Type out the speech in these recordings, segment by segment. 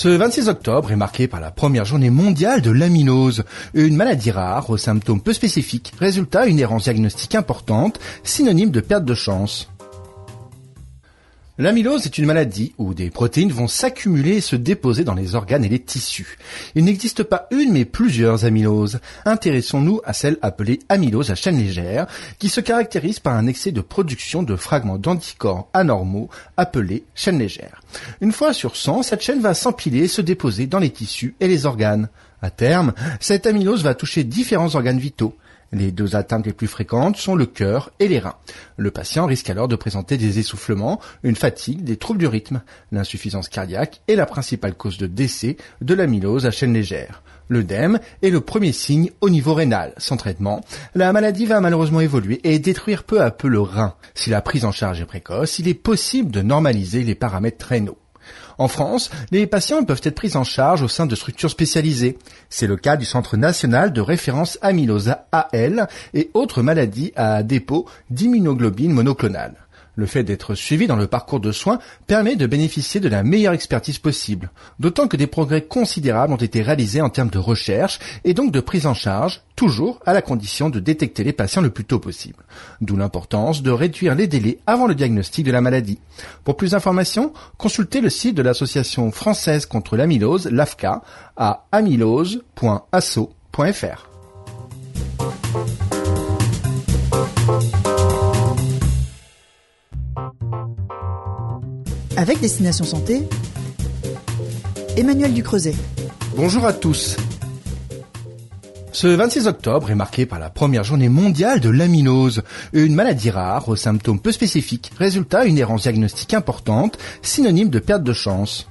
Ce 26 octobre est marqué par la première journée mondiale de l'amylose, une maladie rare aux symptômes peu spécifiques, résultat une errance diagnostique importante, synonyme de perte de chance. L'amylose est une maladie où des protéines vont s'accumuler et se déposer dans les organes et les tissus. Il n'existe pas une mais plusieurs amyloses. Intéressons-nous à celle appelée amylose à chaîne légère, qui se caractérise par un excès de production de fragments d'anticorps anormaux appelés chaînes légères. Une fois sur 100, cette chaîne va s'empiler et se déposer dans les tissus et les organes. À terme, cette amylose va toucher différents organes vitaux. Les deux atteintes les plus fréquentes sont le cœur et les reins. Le patient risque alors de présenter des essoufflements, une fatigue, des troubles du rythme. L'insuffisance cardiaque est la principale cause de décès de l'amylose à chaîne légère. L'œdème est le premier signe au niveau rénal. Sans traitement, la maladie va malheureusement évoluer et détruire peu à peu le rein. Si la prise en charge est précoce, il est possible de normaliser les paramètres rénaux. En France, les patients peuvent être pris en charge au sein de structures spécialisées. C'est le cas du Centre national de référence amylose AL et autres maladies à dépôt d'immunoglobine monoclonale. Le fait d'être suivi dans le parcours de soins permet de bénéficier de la meilleure expertise possible, d'autant que des progrès considérables ont été réalisés en termes de recherche et donc de prise en charge, toujours à la condition de détecter les patients le plus tôt possible. D'où l'importance de réduire les délais avant le diagnostic de la maladie. Pour plus d'informations, consultez le site de l'Association française contre l'amylose, l'AFCA, à amylose.asso.fr. Avec Destination Santé, Emmanuel Ducreuset. Bonjour à tous. Ce 26 octobre est marqué par la première journée mondiale de l'amylose, une maladie rare aux symptômes peu spécifiques, résultat une errance diagnostique importante, synonyme de perte de chance.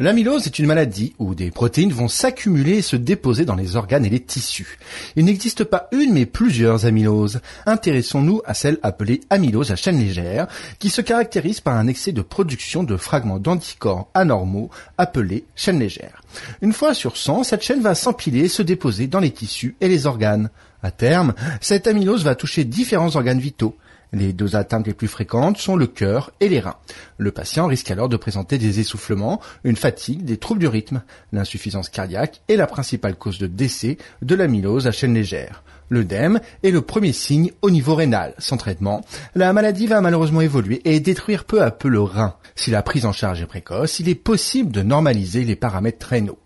L'amylose est une maladie où des protéines vont s'accumuler et se déposer dans les organes et les tissus. Il n'existe pas une mais plusieurs amyloses. Intéressons-nous à celle appelée amylose à chaîne légère, qui se caractérise par un excès de production de fragments d'anticorps anormaux appelés chaînes légères. Une fois sur 100, cette chaîne va s'empiler et se déposer dans les tissus et les organes. À terme, cette amylose va toucher différents organes vitaux. Les deux atteintes les plus fréquentes sont le cœur et les reins. Le patient risque alors de présenter des essoufflements, une fatigue, des troubles du rythme. L'insuffisance cardiaque est la principale cause de décès de l'amylose à chaîne légère. L'œdème est le premier signe au niveau rénal. Sans traitement, la maladie va malheureusement évoluer et détruire peu à peu le rein. Si la prise en charge est précoce, il est possible de normaliser les paramètres rénaux.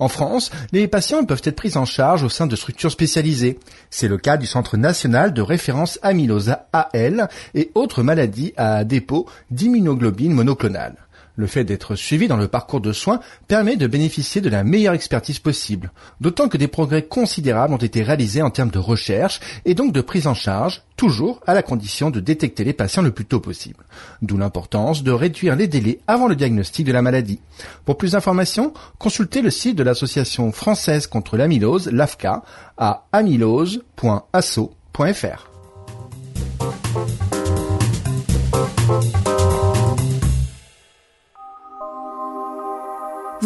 En France, les patients peuvent être pris en charge au sein de structures spécialisées. C'est le cas du Centre national de référence amylose AL et autres maladies à dépôt d'immunoglobine monoclonale. Le fait d'être suivi dans le parcours de soins permet de bénéficier de la meilleure expertise possible, d'autant que des progrès considérables ont été réalisés en termes de recherche et donc de prise en charge, toujours à la condition de détecter les patients le plus tôt possible. D'où l'importance de réduire les délais avant le diagnostic de la maladie. Pour plus d'informations, consultez le site de l'Association française contre l'amylose, l'AFCA, à amylose.asso.fr.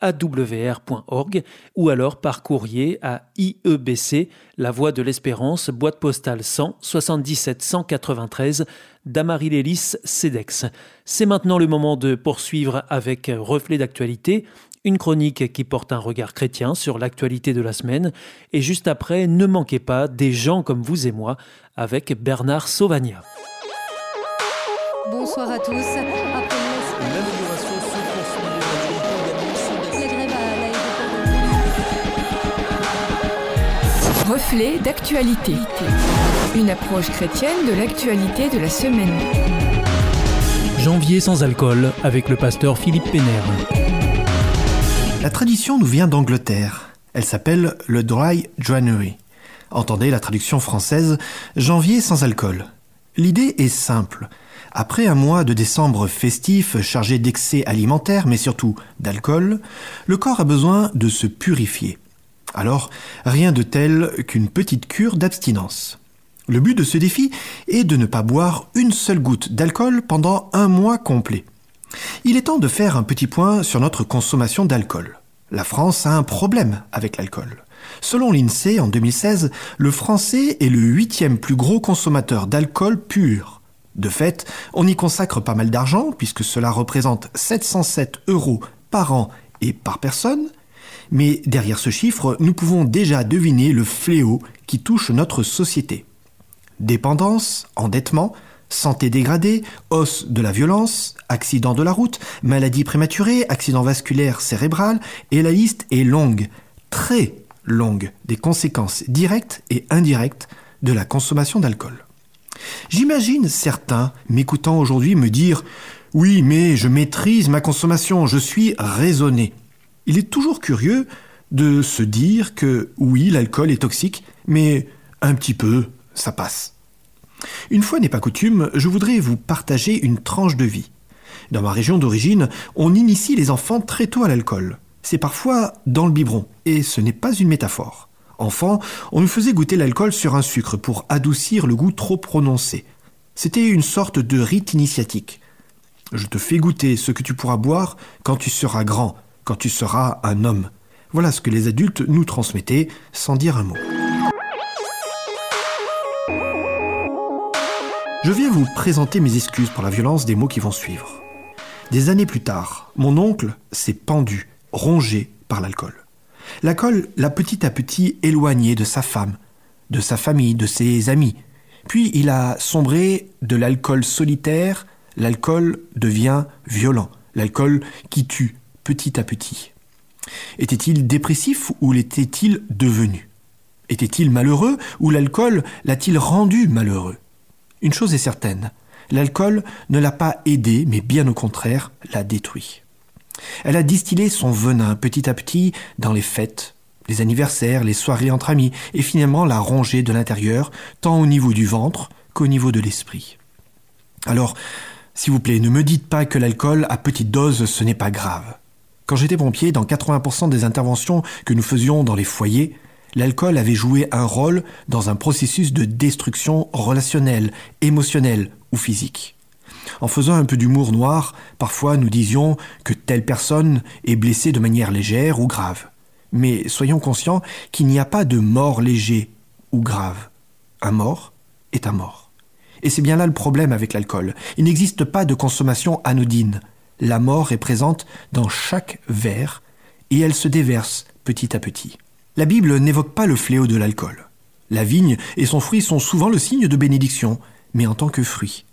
awr.org ou alors par courrier à IEBC, La Voie de l'Espérance, boîte postale 100 77 193 Damary-Lélis, CEDEX. C'est maintenant le moment de poursuivre avec Reflet d'actualité, une chronique qui porte un regard chrétien sur l'actualité de la semaine. Et juste après, ne manquez pas des gens comme vous et moi avec Bernard Sauvagna. Bonsoir à tous. Reflet d'actualité. Une approche chrétienne de l'actualité de la semaine. Janvier sans alcool avec le pasteur Philippe Pénère. La tradition nous vient d'Angleterre. Elle s'appelle le Dry January. Entendez la traduction française Janvier sans alcool. L'idée est simple. Après un mois de décembre festif chargé d'excès alimentaires mais surtout d'alcool, le corps a besoin de se purifier. Alors, rien de tel qu'une petite cure d'abstinence. Le but de ce défi est de ne pas boire une seule goutte d'alcool pendant un mois complet. Il est temps de faire un petit point sur notre consommation d'alcool. La France a un problème avec l'alcool. Selon l'INSEE, en 2016, le français est le huitième plus gros consommateur d'alcool pur. De fait, on y consacre pas mal d'argent, puisque cela représente 707 euros par an et par personne, mais derrière ce chiffre, nous pouvons déjà deviner le fléau qui touche notre société. Dépendance, endettement, santé dégradée, hausse de la violence, accident de la route, maladie prématurée, accident vasculaire cérébral, et la liste est longue, très longue, des conséquences directes et indirectes de la consommation d'alcool. J'imagine certains m'écoutant aujourd'hui me dire Oui, mais je maîtrise ma consommation, je suis raisonné. Il est toujours curieux de se dire que oui, l'alcool est toxique, mais un petit peu, ça passe. Une fois n'est pas coutume, je voudrais vous partager une tranche de vie. Dans ma région d'origine, on initie les enfants très tôt à l'alcool. C'est parfois dans le biberon, et ce n'est pas une métaphore. Enfant, on nous faisait goûter l'alcool sur un sucre pour adoucir le goût trop prononcé. C'était une sorte de rite initiatique. Je te fais goûter ce que tu pourras boire quand tu seras grand, quand tu seras un homme. Voilà ce que les adultes nous transmettaient sans dire un mot. Je viens vous présenter mes excuses pour la violence des mots qui vont suivre. Des années plus tard, mon oncle s'est pendu, rongé par l'alcool. L'alcool l'a petit à petit éloigné de sa femme, de sa famille, de ses amis. Puis il a sombré de l'alcool solitaire, l'alcool devient violent, l'alcool qui tue, petit à petit. Était-il dépressif ou l'était-il devenu? Était-il malheureux ou l'alcool l'a-t-il rendu malheureux? Une chose est certaine, l'alcool ne l'a pas aidé, mais bien au contraire, l'a détruit. Elle a distillé son venin petit à petit dans les fêtes, les anniversaires, les soirées entre amis, et finalement l'a rongé de l'intérieur, tant au niveau du ventre qu'au niveau de l'esprit. Alors, s'il vous plaît, ne me dites pas que l'alcool à petite dose, ce n'est pas grave. Quand j'étais pompier, dans 80% des interventions que nous faisions dans les foyers, l'alcool avait joué un rôle dans un processus de destruction relationnelle, émotionnelle ou physique. En faisant un peu d'humour noir, parfois nous disions que telle personne est blessée de manière légère ou grave. Mais soyons conscients qu'il n'y a pas de mort léger ou grave. Un mort est un mort. Et c'est bien là le problème avec l'alcool. Il n'existe pas de consommation anodine la mort est présente dans chaque verre et elle se déverse petit à petit. La Bible n'évoque pas le fléau de l'alcool. La vigne et son fruit sont souvent le signe de bénédiction, mais en tant que fruit.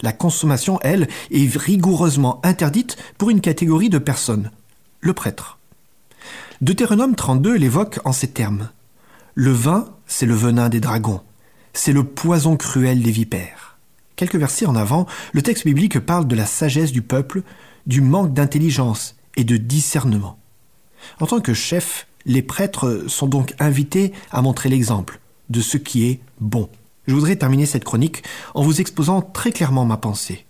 La consommation, elle, est rigoureusement interdite pour une catégorie de personnes, le prêtre. Deutéronome 32 l'évoque en ces termes. Le vin, c'est le venin des dragons, c'est le poison cruel des vipères. Quelques versets en avant, le texte biblique parle de la sagesse du peuple, du manque d'intelligence et de discernement. En tant que chef, Les prêtres sont donc invités à montrer l'exemple de ce qui est bon. Je voudrais terminer cette chronique en vous exposant très clairement ma pensée.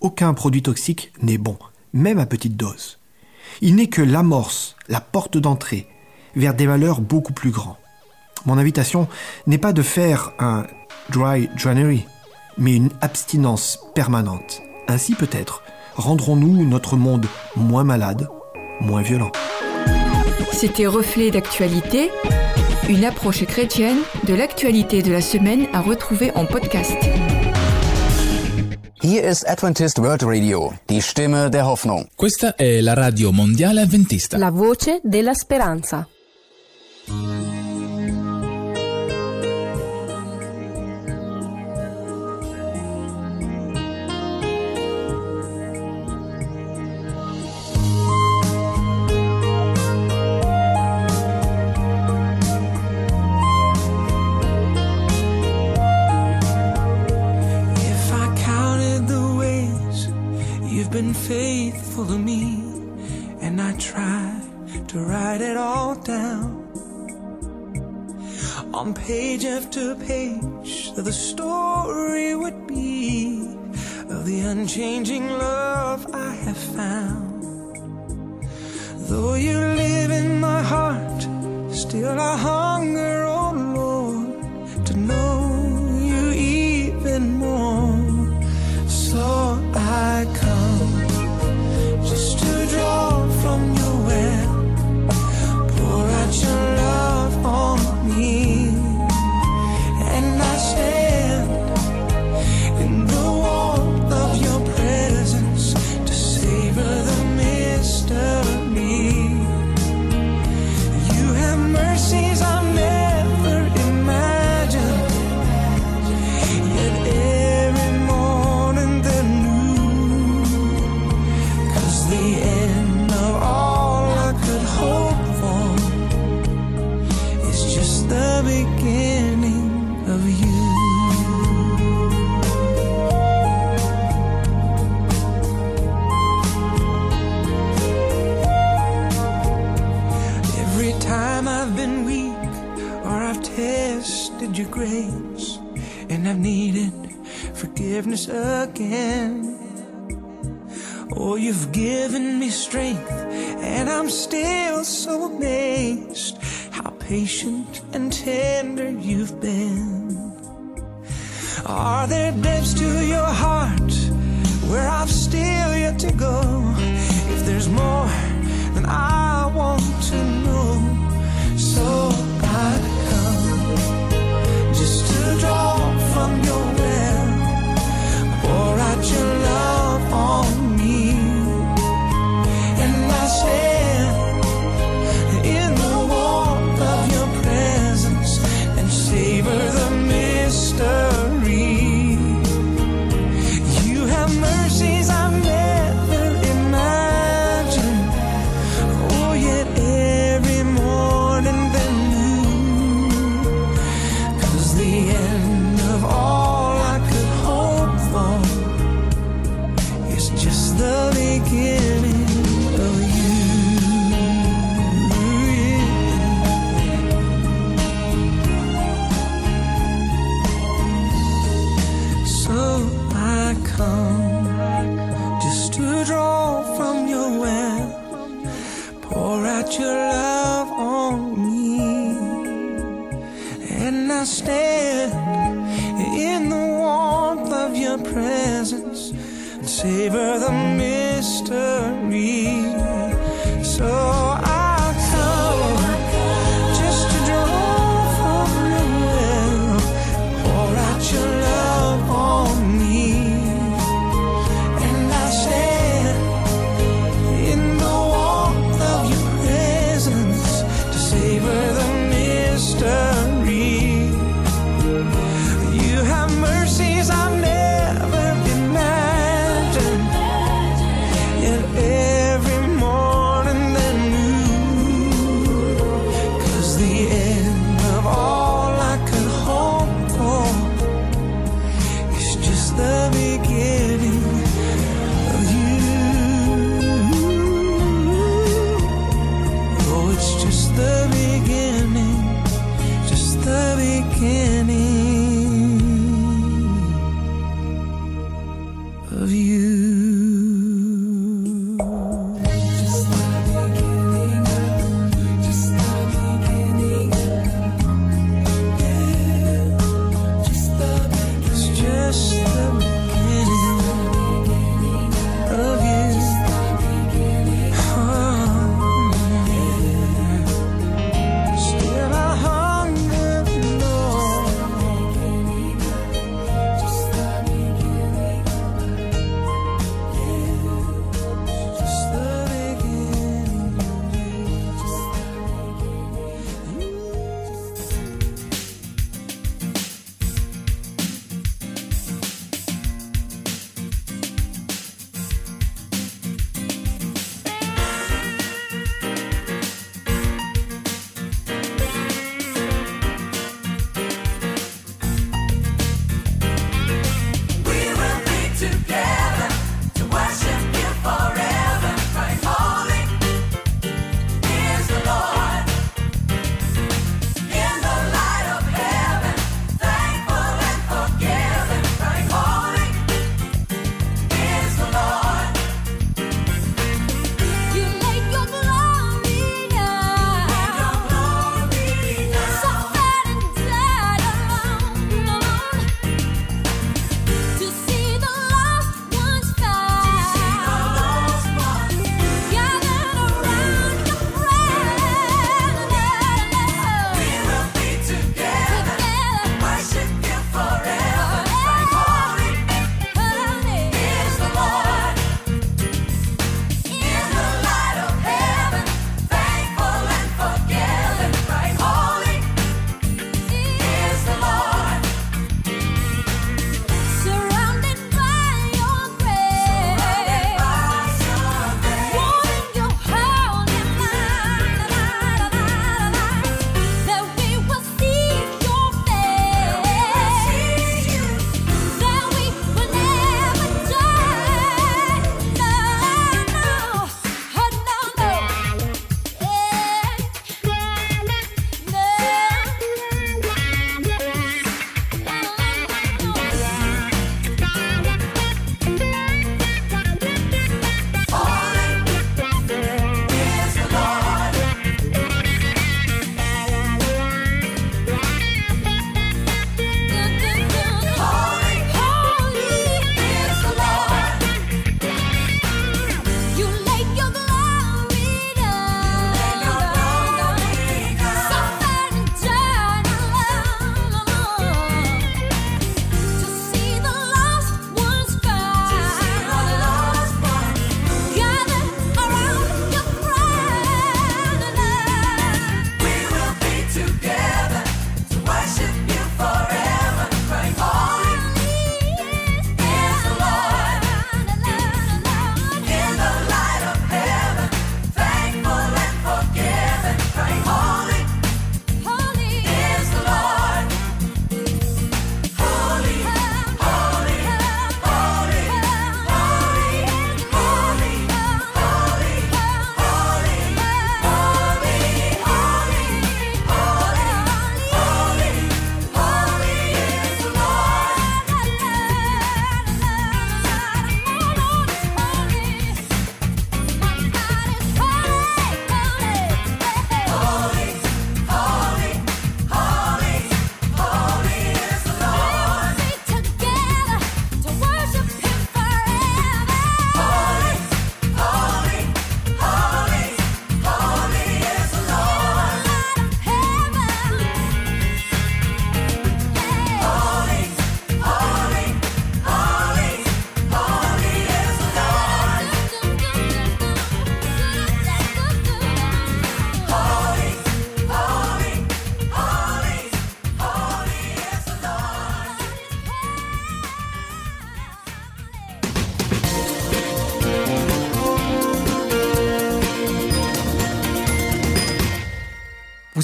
Aucun produit toxique n'est bon, même à petite dose. Il n'est que l'amorce, la porte d'entrée vers des valeurs beaucoup plus grandes. Mon invitation n'est pas de faire un dry January, mais une abstinence permanente. Ainsi peut-être rendrons-nous notre monde moins malade, moins violent. C'était Reflet d'actualité, une approche chrétienne de l'actualité de la semaine à retrouver en podcast. Hier ist Adventist World Radio, die Stimme der Hoffnung. Questa è la radio mondiale. La voce della speranza. After page, of the story forgiveness again. Oh, you've given me strength and I'm still so amazed how patient and tender you've been. Are there depths to your heart where I've still yet to go? If there's more, then I want to know. So I come just to draw from your on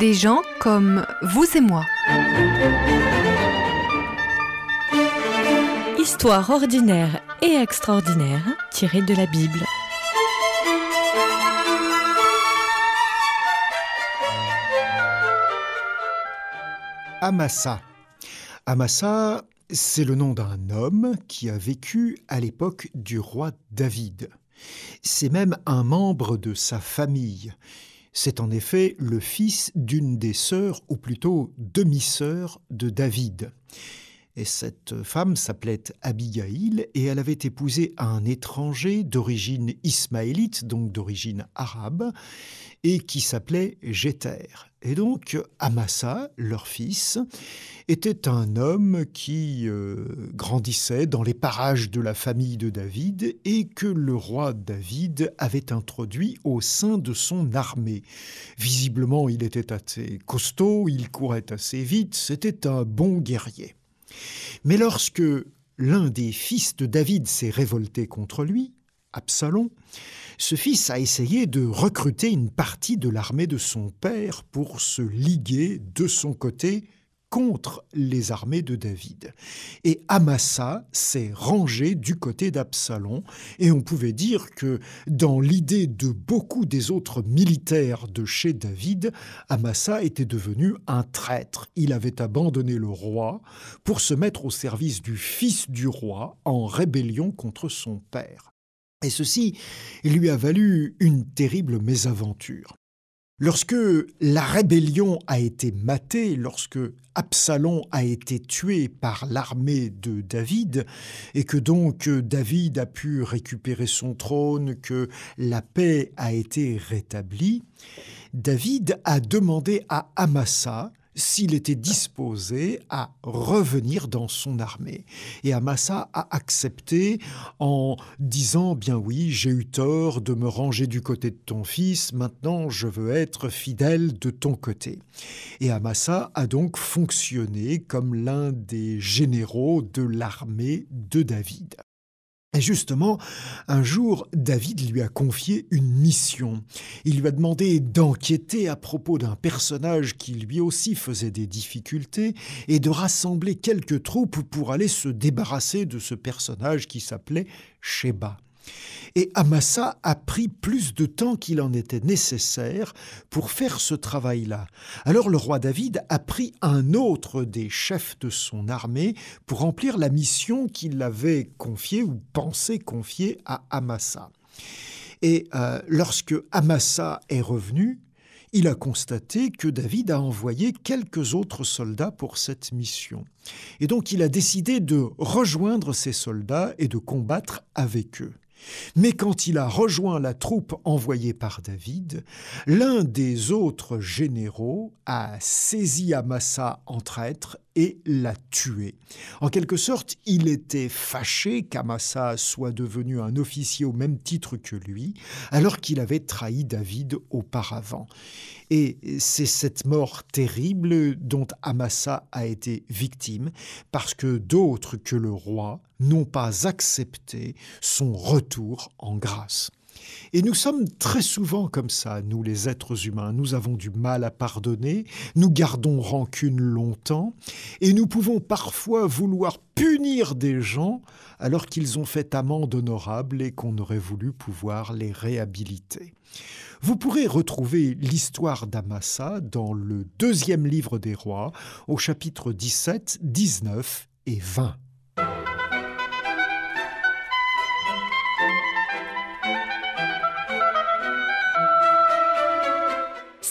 Des gens comme vous et moi. Histoire ordinaire et extraordinaire tirée de la Bible. Amasa. Amasa, c'est le nom d'un homme qui a vécu à l'époque du roi David. C'est même un membre de sa famille. C'est en effet le fils d'une des sœurs, ou plutôt demi-sœur de David. Et cette femme s'appelait Abigail et elle avait épousé un étranger d'origine ismaélite, donc d'origine arabe, et qui s'appelait Jéter. Et donc Amasa, leur fils, était un homme qui euh, grandissait dans les parages de la famille de David et que le roi David avait introduit au sein de son armée. Visiblement, il était assez costaud, il courait assez vite, c'était un bon guerrier. Mais lorsque l'un des fils de David s'est révolté contre lui, Absalom, ce fils a essayé de recruter une partie de l'armée de son père pour se liguer de son côté contre les armées de David. Et Amasa s'est rangé du côté d'Absalom, et on pouvait dire que dans l'idée de beaucoup des autres militaires de chez David, Amasa était devenu un traître. Il avait abandonné le roi pour se mettre au service du fils du roi en rébellion contre son père. Et ceci lui a valu une terrible mésaventure. Lorsque la rébellion a été matée, lorsque Absalom a été tué par l'armée de David, et que donc David a pu récupérer son trône, que la paix a été rétablie, David a demandé à Amasa s'il était disposé à revenir dans son armée. Et Amasa a accepté en disant bien oui, j'ai eu tort de me ranger du côté de ton fils, maintenant je veux être fidèle de ton côté. Et Amasa a donc fonctionné comme l'un des généraux de l'armée de David. Et justement, un jour, David lui a confié une mission. Il lui a demandé d'enquêter à propos d'un personnage qui lui aussi faisait des difficultés et de rassembler quelques troupes pour aller se débarrasser de ce personnage qui s'appelait Sheba. Et Amasa a pris plus de temps qu'il en était nécessaire pour faire ce travail-là. Alors le roi David a pris un autre des chefs de son armée pour remplir la mission qu'il avait confiée ou pensé confier à Amasa. Et euh, lorsque Amasa est revenu, il a constaté que David a envoyé quelques autres soldats pour cette mission. Et donc il a décidé de rejoindre ces soldats et de combattre avec eux. Mais quand il a rejoint la troupe envoyée par David, l'un des autres généraux a saisi Amasa en traître et l'a tué. En quelque sorte, il était fâché qu'Amasa soit devenu un officier au même titre que lui, alors qu'il avait trahi David auparavant. Et c'est cette mort terrible dont Amasa a été victime, parce que d'autres que le roi n'ont pas accepté son retour en grâce. Et nous sommes très souvent comme ça, nous les êtres humains. Nous avons du mal à pardonner, nous gardons rancune longtemps, et nous pouvons parfois vouloir punir des gens alors qu'ils ont fait amende honorable et qu'on aurait voulu pouvoir les réhabiliter. Vous pourrez retrouver l'histoire d'Amasa dans le deuxième livre des rois, au chapitre 17, 19 et 20.